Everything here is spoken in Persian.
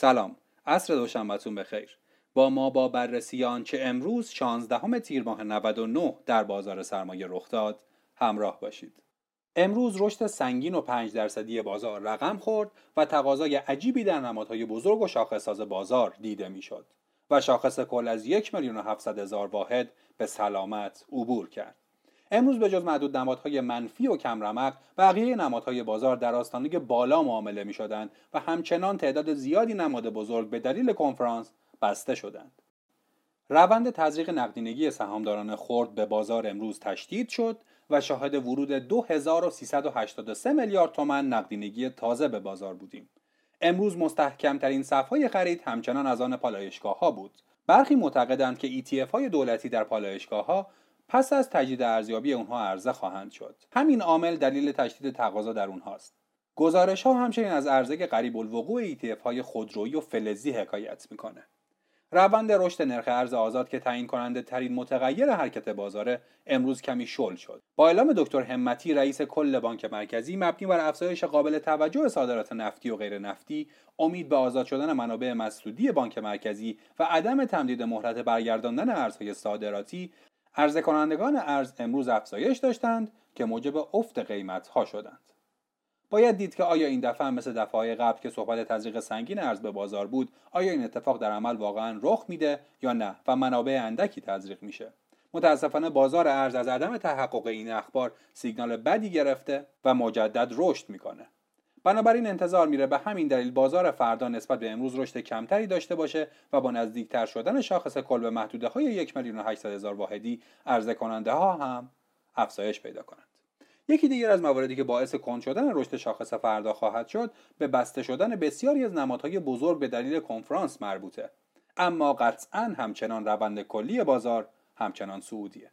سلام عصر دوشنبهتون بخیر. با ما با بررسی آنچه امروز 16 تیر ماه 99 در بازار سرمایه رخ داد همراه باشید. امروز رشد سنگین و 5 درصدی بازار رقم خورد و تقاضای عجیبی در نمادهای بزرگ و شاخصساز بازار دیده می‌شد و شاخص کل از یک میلیون و هزار واحد به سلامت عبور کرد. امروز به جز معدود نمادهای منفی و کم رمق بقیه نمادهای بازار در آستانه بالا معامله می شدند و همچنان تعداد زیادی نماد بزرگ به دلیل کنفرانس بسته شدند. روند تزریق نقدینگی سهامداران خرد به بازار امروز تشدید شد و شاهد ورود 2383 میلیارد تومن نقدینگی تازه به بازار بودیم. امروز مستحکمترین صفهای خرید همچنان از آن پالایشگاه ها بود. برخی معتقدند که ETF های دولتی در پالایشگاه ها پس از تجدید ارزیابی اونها عرضه خواهند شد. همین عامل دلیل تشدید تقاضا در اونهاست گزارش ها همچنین از عرضه قریب الوقوع ETF های خودرویی و فلزی حکایت می‌کنه. روند رشد نرخ ارز آزاد که تعیین کننده ترین متغیر حرکت بازار امروز کمی شل شد. با اعلام دکتر همتی رئیس کل بانک مرکزی مبنی بر افزایش قابل توجه صادرات نفتی و غیر نفتی امید به آزاد شدن منابع مسدودی بانک مرکزی و عدم تمدید مهلت برگرداندن ارزهای صادراتی عرضه کنندگان ارز امروز افزایش داشتند که موجب افت قیمت ها شدند. باید دید که آیا این دفعه مثل دفعه قبل که صحبت تزریق سنگین ارز به بازار بود آیا این اتفاق در عمل واقعا رخ میده یا نه و منابع اندکی تزریق میشه متاسفانه بازار ارز از عدم تحقق این اخبار سیگنال بدی گرفته و مجدد رشد می‌کنه بنابراین انتظار میره به همین دلیل بازار فردا نسبت به امروز رشد کمتری داشته باشه و با نزدیکتر شدن شاخص کل به محدوده های یک میلیون هزار واحدی عرضه کننده ها هم افزایش پیدا کنند. یکی دیگر از مواردی که باعث کند شدن رشد شاخص فردا خواهد شد به بسته شدن بسیاری از نمادهای بزرگ به دلیل کنفرانس مربوطه. اما قطعا همچنان روند کلی بازار همچنان سعودیه.